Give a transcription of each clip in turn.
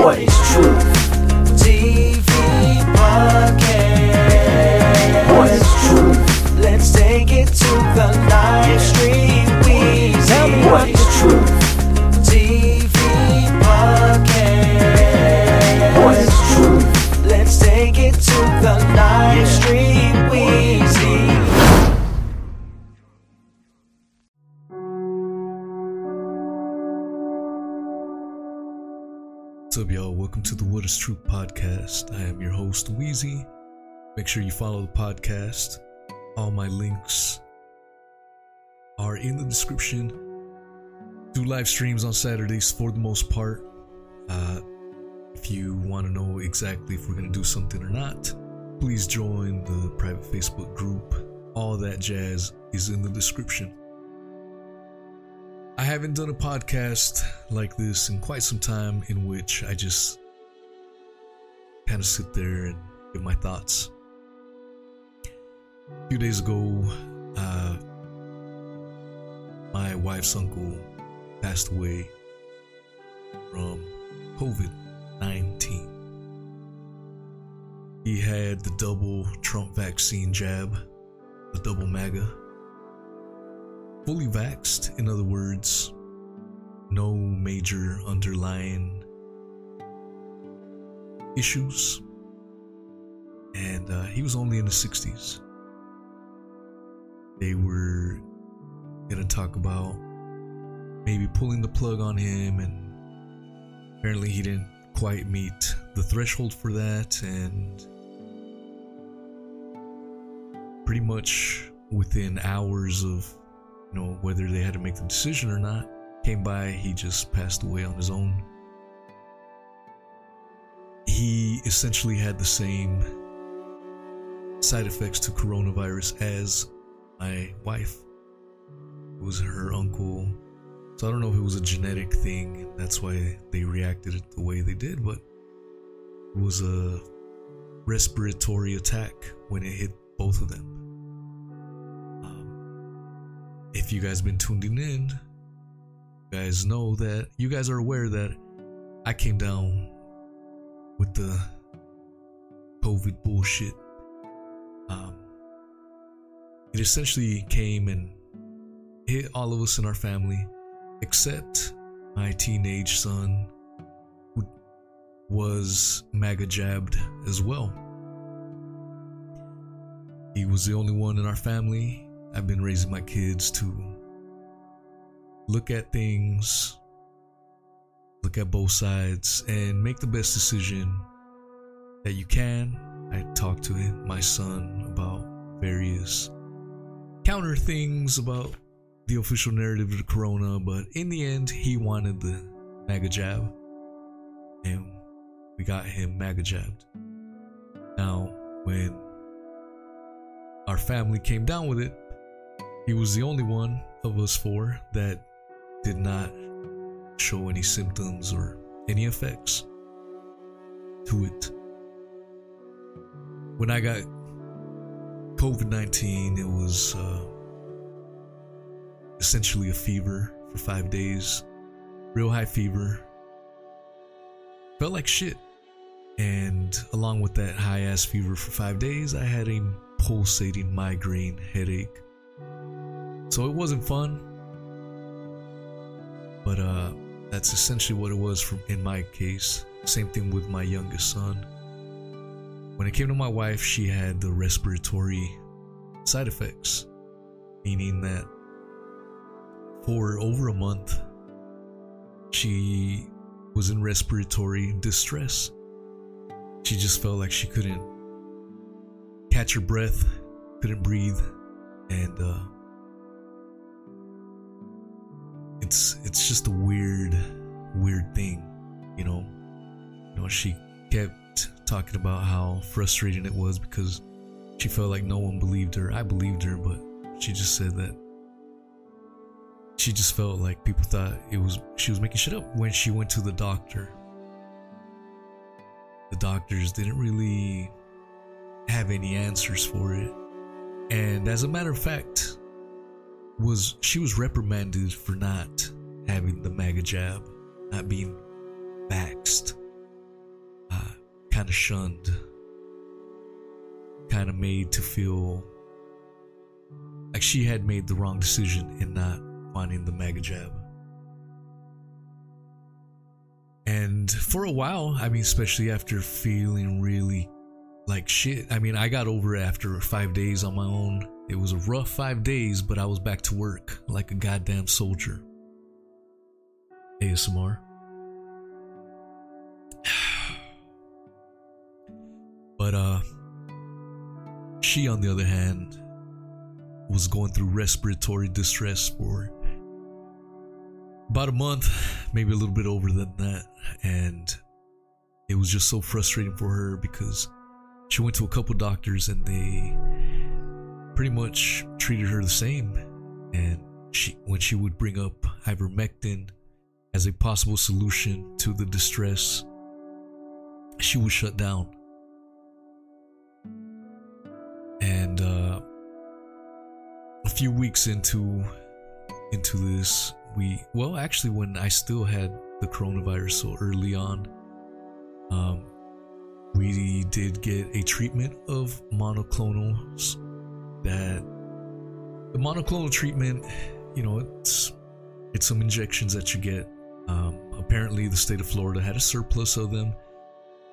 What is Truth podcast. I am your host, Wheezy. Make sure you follow the podcast. All my links are in the description. Do live streams on Saturdays for the most part. Uh, if you want to know exactly if we're going to do something or not, please join the private Facebook group. All that jazz is in the description. I haven't done a podcast like this in quite some time in which I just kind of sit there and give my thoughts. A few days ago, uh, my wife's uncle passed away from COVID 19. He had the double Trump vaccine jab, the double MAGA fully vaxxed, in other words, no major underlying issues. And uh, he was only in the 60s. They were to talk about maybe pulling the plug on him, and apparently he didn't quite meet the threshold for that. And pretty much within hours of you know, whether they had to make the decision or not, came by, he just passed away on his own. He essentially had the same side effects to coronavirus as my wife. It was her uncle. So I don't know if it was a genetic thing, that's why they reacted the way they did, but it was a respiratory attack when it hit both of them um, if you guys been tuning in, you guys know that you guys are aware that I came down with the COVID bullshit. Um, it essentially came and hit all of us in our family, except my teenage son, who was MAGA jabbed as well. He was the only one in our family I've been raising my kids to look at things, look at both sides, and make the best decision that you can. I talked to my son about various counter things about the official narrative of the corona, but in the end, he wanted the MAGA jab, and we got him MAGA jabbed. Now, when our family came down with it, he was the only one of us four that did not show any symptoms or any effects to it. When I got COVID 19, it was uh, essentially a fever for five days, real high fever. Felt like shit. And along with that high ass fever for five days, I had a pulsating migraine headache so it wasn't fun. But uh that's essentially what it was from in my case. Same thing with my youngest son. When it came to my wife, she had the respiratory side effects, meaning that for over a month she was in respiratory distress. She just felt like she couldn't catch her breath, couldn't breathe, and uh, it's it's just a weird weird thing you know? You know she kept talking about how frustrating it was because she felt like no one believed her. I believed her but she just said that she just felt like people thought it was she was making shit up when she went to the doctor. The doctors didn't really have any answers for it. And as a matter of fact was she was reprimanded for not having the MAGA jab, not being vaxxed. Uh, kind of shunned, kind of made to feel like she had made the wrong decision in not finding the MAGA jab. And for a while, I mean, especially after feeling really like shit, I mean, I got over it after five days on my own. It was a rough five days, but I was back to work like a goddamn soldier. ASMR. But uh she on the other hand was going through respiratory distress for about a month, maybe a little bit over than that, and it was just so frustrating for her because she went to a couple doctors and they pretty much treated her the same. And she when she would bring up ivermectin as a possible solution to the distress she would shut down. And uh, a few weeks into into this we well actually when i still had the coronavirus so early on um, we did get a treatment of monoclonals that the monoclonal treatment you know it's it's some injections that you get. Um, apparently the state of florida had a surplus of them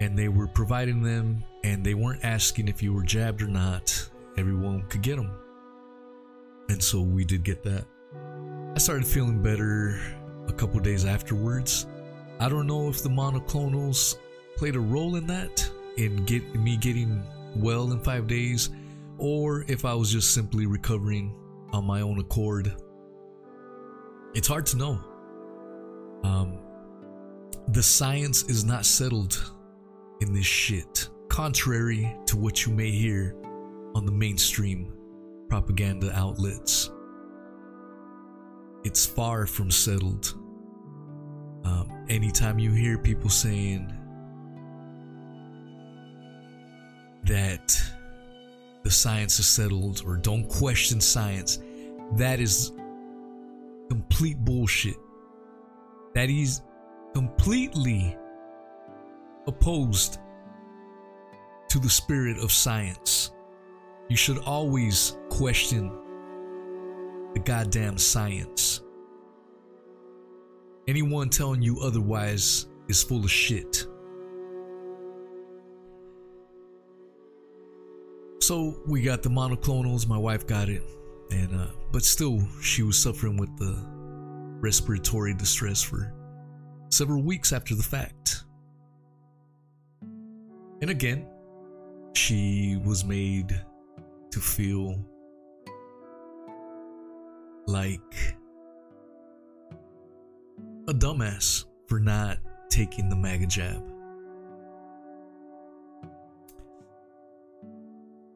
and they were providing them and they weren't asking if you were jabbed or not. Everyone could get them and so we did get that. I started feeling better a couple days afterwards. I don't know if the monoclonals played a role in that in get me getting well in five days or if i was just simply recovering on my own accord it's hard to know um, the science is not settled in this shit, contrary to what you may hear on the mainstream propaganda outlets. It's far from settled. Um, anytime you hear people saying that the science is settled or don't question science, that is complete bullshit. That is completely opposed to the spirit of science. You should always question the goddamn science. Anyone telling you otherwise is full of shit. So we got the monoclonals. My wife got it, and uh, but still, she was suffering with the respiratory distress for several weeks after the fact. And again, she was made to feel like a dumbass for not taking the MAGA jab.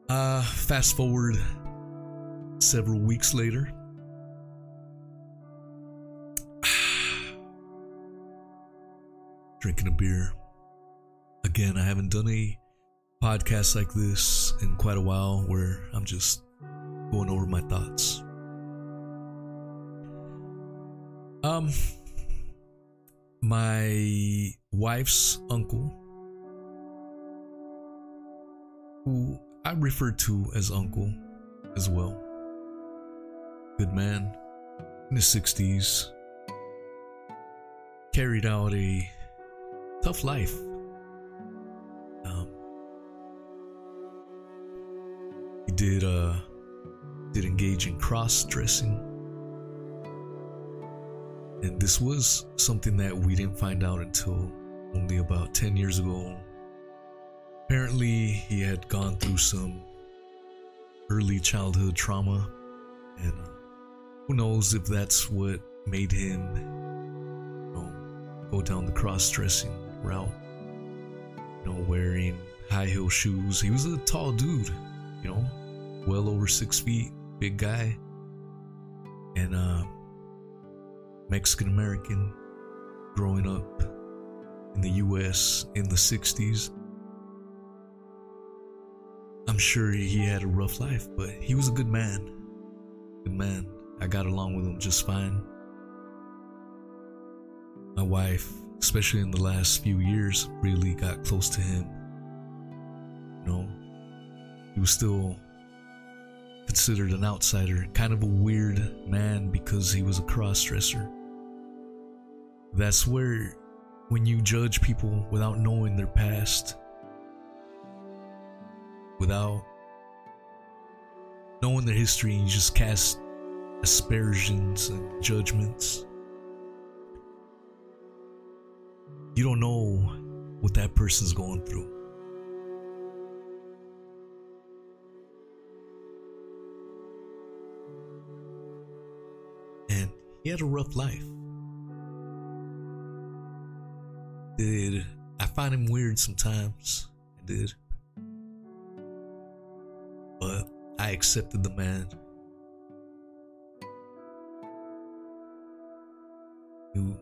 Uh, fast forward several weeks later. Drinking a beer. Again, I haven't done a podcast like this in quite a while where I'm just going over my thoughts. Um, my wife's uncle, who I refer to as uncle as well, good man in his 60s, carried out a tough life. Um, he did uh, did engage in cross dressing and this was something that we didn't find out until only about 10 years ago. Apparently, he had gone through some early childhood trauma, and who knows if that's what made him you know, go down the cross dressing route. You know, wearing high heel shoes. He was a tall dude, you know, well over six feet, big guy. And, uh, Mexican American growing up in the US in the 60s. I'm sure he had a rough life, but he was a good man. Good man. I got along with him just fine. My wife, especially in the last few years, really got close to him. You know, he was still considered an outsider, kind of a weird man because he was a cross dresser. That's where, when you judge people without knowing their past, without knowing their history, and you just cast aspersions and judgments, you don't know what that person's going through. And he had a rough life. Did I find him weird sometimes? I did. I accepted the man. Who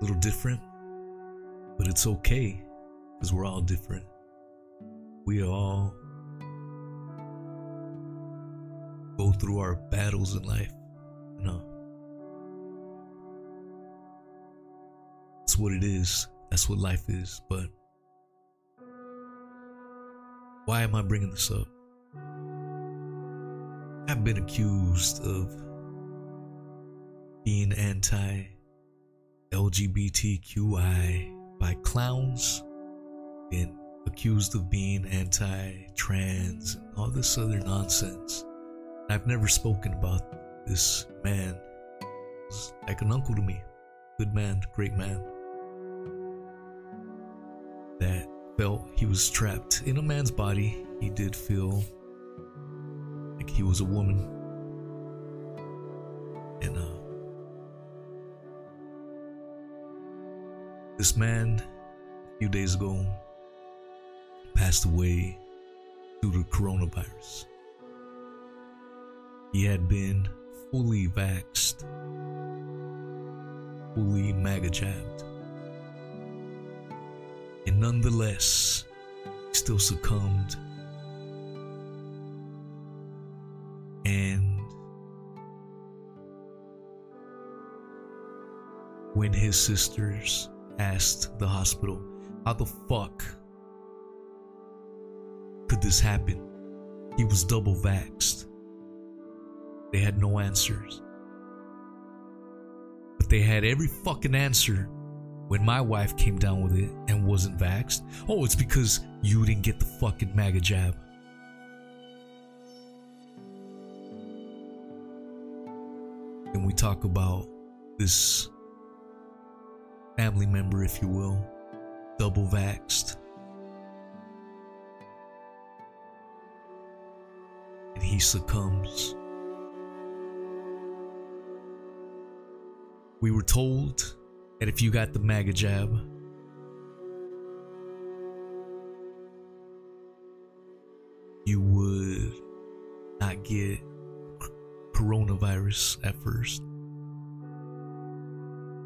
a little different, but it's okay because we're all different. We all go through our battles in life, you know. That's what it is. That's what life is. But why am I bringing this up? I've been accused of being anti LGBTQI by clowns, been accused of being anti trans, and all this other nonsense. I've never spoken about this man. He's like an uncle to me. Good man, great man. Felt he was trapped in a man's body. He did feel like he was a woman. And uh this man a few days ago passed away due to coronavirus. He had been fully vaxxed, fully MAGA jabbed. And nonetheless, still succumbed. And when his sisters asked the hospital, How the fuck could this happen? He was double vaxxed. They had no answers. But they had every fucking answer when my wife came down with it and wasn't vaxxed. Oh, it's because you didn't get the fucking MAGA jab. And we talk about this family member, if you will, double vaxxed. And he succumbs. We were told that if you got the MAGA jab, you would not get coronavirus at first.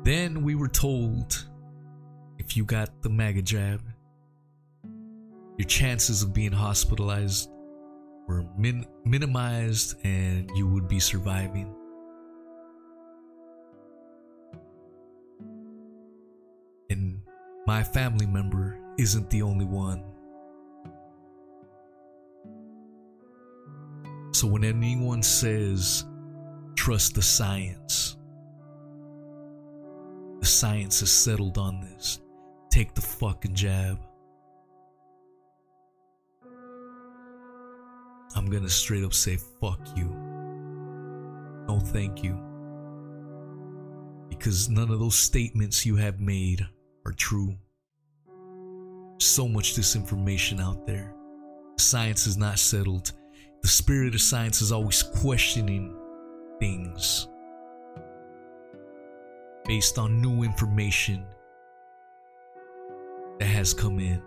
Then we were told if you got the MAGA jab, your chances of being hospitalized were min- minimized and you would be surviving. My family member isn't the only one. So when anyone says, trust the science, the science has settled on this. Take the fucking jab. I'm gonna straight up say fuck you. No thank you. Because none of those statements you have made are true. So much disinformation out there. Science is not settled. The spirit of science is always questioning things based on new information that has come in.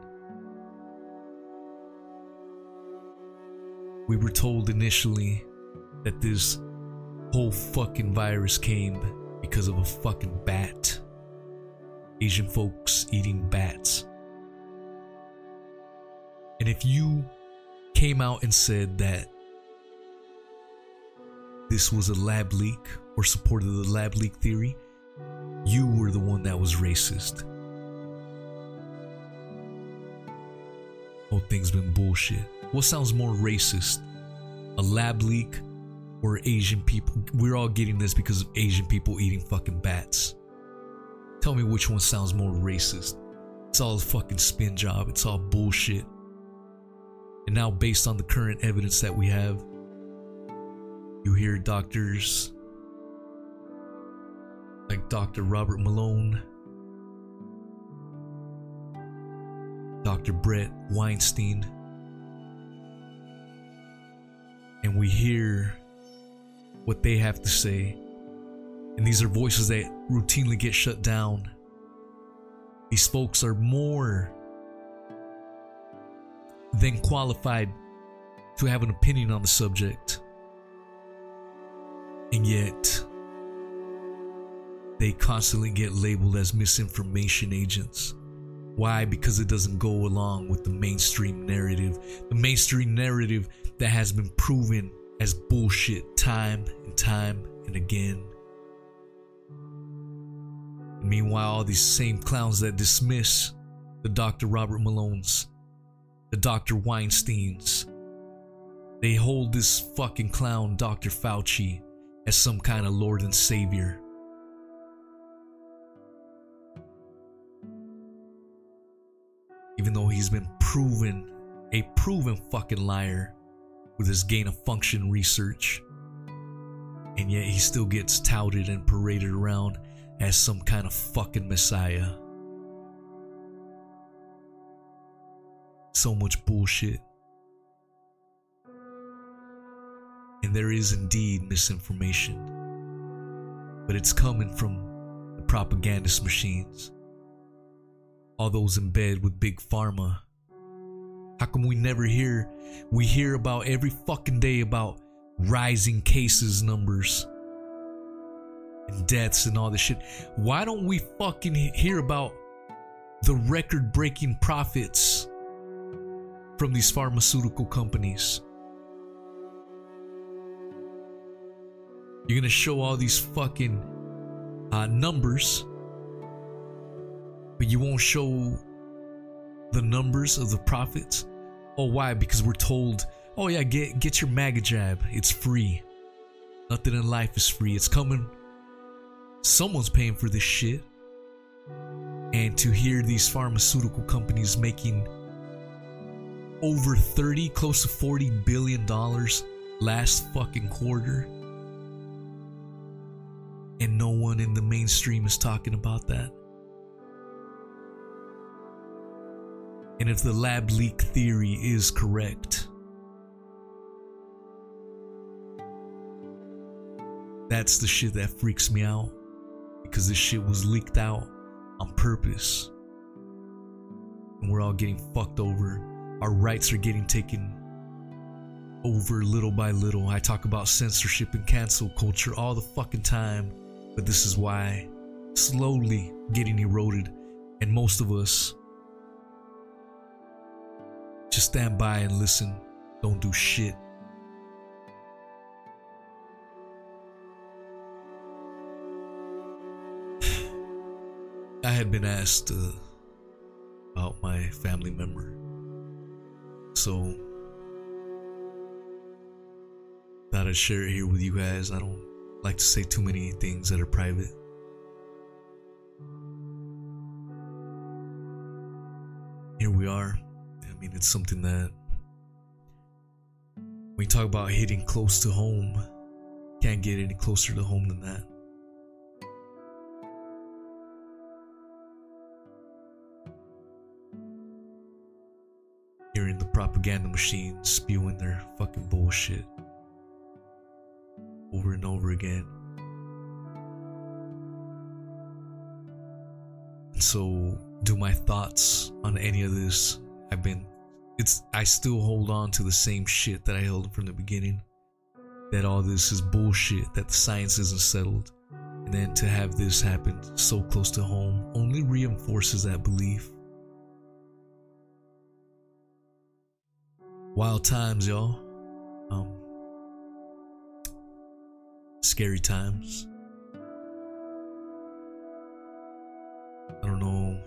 We were told initially that this whole fucking virus came because of a fucking bat. Asian folks eating bats. And if you came out and said that this was a lab leak or supported the lab leak theory, you were the one that was racist. whole thing's been bullshit. What sounds more racist? A lab leak or Asian people? We're all getting this because of Asian people eating fucking bats. Tell me which one sounds more racist. It's all a fucking spin job. It's all bullshit. And now, based on the current evidence that we have, you hear doctors like Dr. Robert Malone, Dr. Bret Weinstein, and we hear what they have to say. And these are voices that routinely get shut down. These folks are more than qualified to have an opinion on the subject. And yet, they constantly get labeled as misinformation agents. Why? Because it doesn't go along with the mainstream narrative. The mainstream narrative that has been proven as bullshit time and time and again. Meanwhile, these same clowns that dismiss the Dr. Robert Malones, the Dr. Weinsteins, they hold this fucking clown, Dr. Fauci, as some kind of Lord and Savior. Even though he's been proven a proven fucking liar with his gain of function research. And yet he still gets touted and paraded around as some kind of fucking messiah. So much bullshit. And there is indeed misinformation. But it's coming from the propagandist machines. All those in bed with Big Pharma. How come we never hear? We hear about every fucking day about rising cases numbers and deaths and all this shit. Why don't we fucking hear about the record breaking profits from these pharmaceutical companies? You're gonna show all these fucking uh, numbers, but you won't show the numbers of the profits. Oh, why? Because we're told, oh yeah, get get your MAGA jab. It's free. Nothing in life is free. It's coming. Someone's paying for this shit. And to hear these pharmaceutical companies making over 30, close to 40 billion dollars last fucking quarter. And no one in the mainstream is talking about that. And if the lab leak theory is correct, that's the shit that freaks me out because this shit was leaked out on purpose. And we're all getting fucked over. Our rights are getting taken over little by little. I talk about censorship and cancel culture all the fucking time, but this is why slowly getting eroded. And most of us just stand by and listen, don't do shit. I had been asked uh, about my family member. So, thought I'd share it here with you guys. I don't like to say too many things that are private. Here we are. I mean, it's something that we talk about hitting close to home, can't get any closer to home than that. Propaganda machine spewing their fucking bullshit over and over again. And so, do my thoughts on any of this have been it's I still hold on to the same shit that I held from the beginning. That all this is bullshit, that the science isn't settled. And then to have this happen so close to home only reinforces that belief. Wild times, y'all. Um, scary times. I don't know.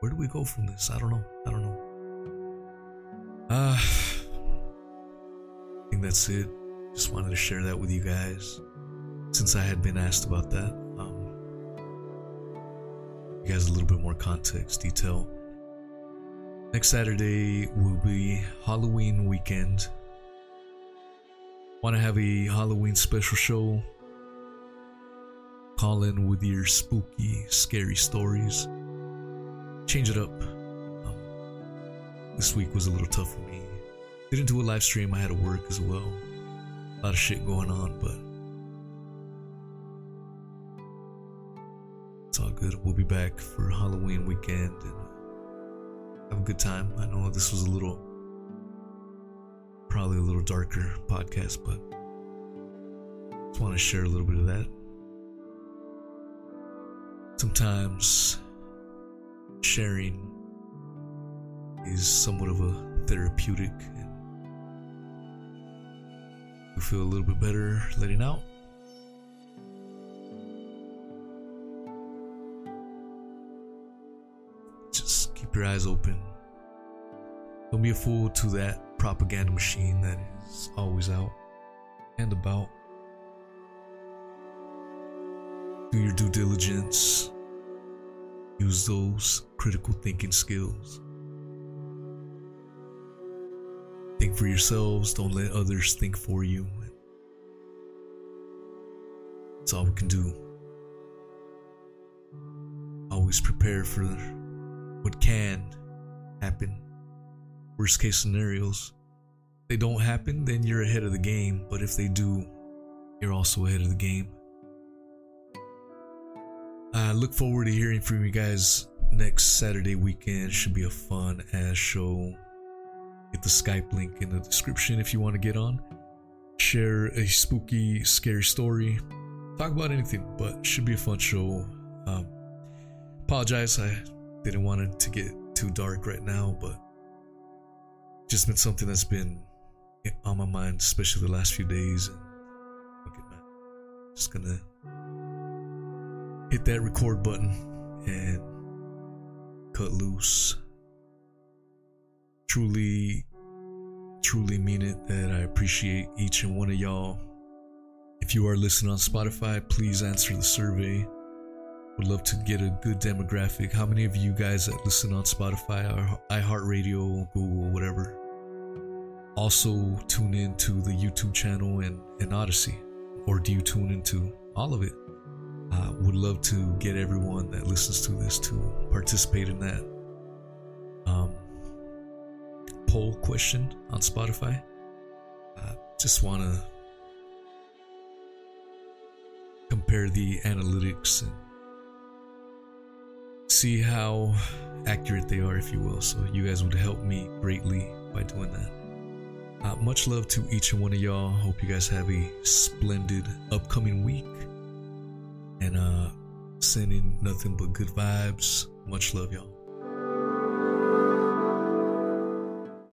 Where do we go from this? I don't know. I don't know. Uh, I think that's it. Just wanted to share that with you guys since I had been asked about that. Um, you guys a little bit more context, detail. Next Saturday will be Halloween weekend. Want to have a Halloween special show? Call in with your spooky, scary stories. Change it up. Um, this week was a little tough for me. Didn't do a live stream, I had to work as well. A lot of shit going on, but it's all good. We'll be back for Halloween weekend and have a good time. I know this was a little, probably a little darker podcast, but just want to share a little bit of that. Sometimes sharing is somewhat of a therapeutic and you feel a little bit better letting out. Keep your eyes open. Don't be a fool to that propaganda machine that is always out and about. Do your due diligence. Use those critical thinking skills. Think for yourselves, don't let others think for you. That's all we can do. Always prepare for what can happen. Worst case scenarios. If they don't happen, then you're ahead of the game. But if they do, you're also ahead of the game. I look forward to hearing from you guys next Saturday weekend. Should be a fun ass show. Get the Skype link in the description if you want to get on. Share a spooky, scary story. Talk about anything, but should be a fun show. Um, apologize, I didn't want it to get too dark right now, but just been something that's been on my mind, especially the last few days. And man, just gonna hit that record button and cut loose. Truly, truly mean it that I appreciate each and one of y'all. If you are listening on Spotify, please answer the survey. Would love to get a good demographic. How many of you guys that listen on Spotify or iHeartRadio, Google, whatever, also tune in to the YouTube channel and, and Odysee? Or do you tune into all of it? Uh, would love to get everyone that listens to this to participate in that um, poll question on Spotify. Uh, just want to compare the analytics and see how accurate they are, if you will. So, you guys would help me greatly by doing that. Uh, much love to each and one of y'all. Hope you guys have a splendid upcoming week. And uh sending nothing but good vibes. Much love, y'all.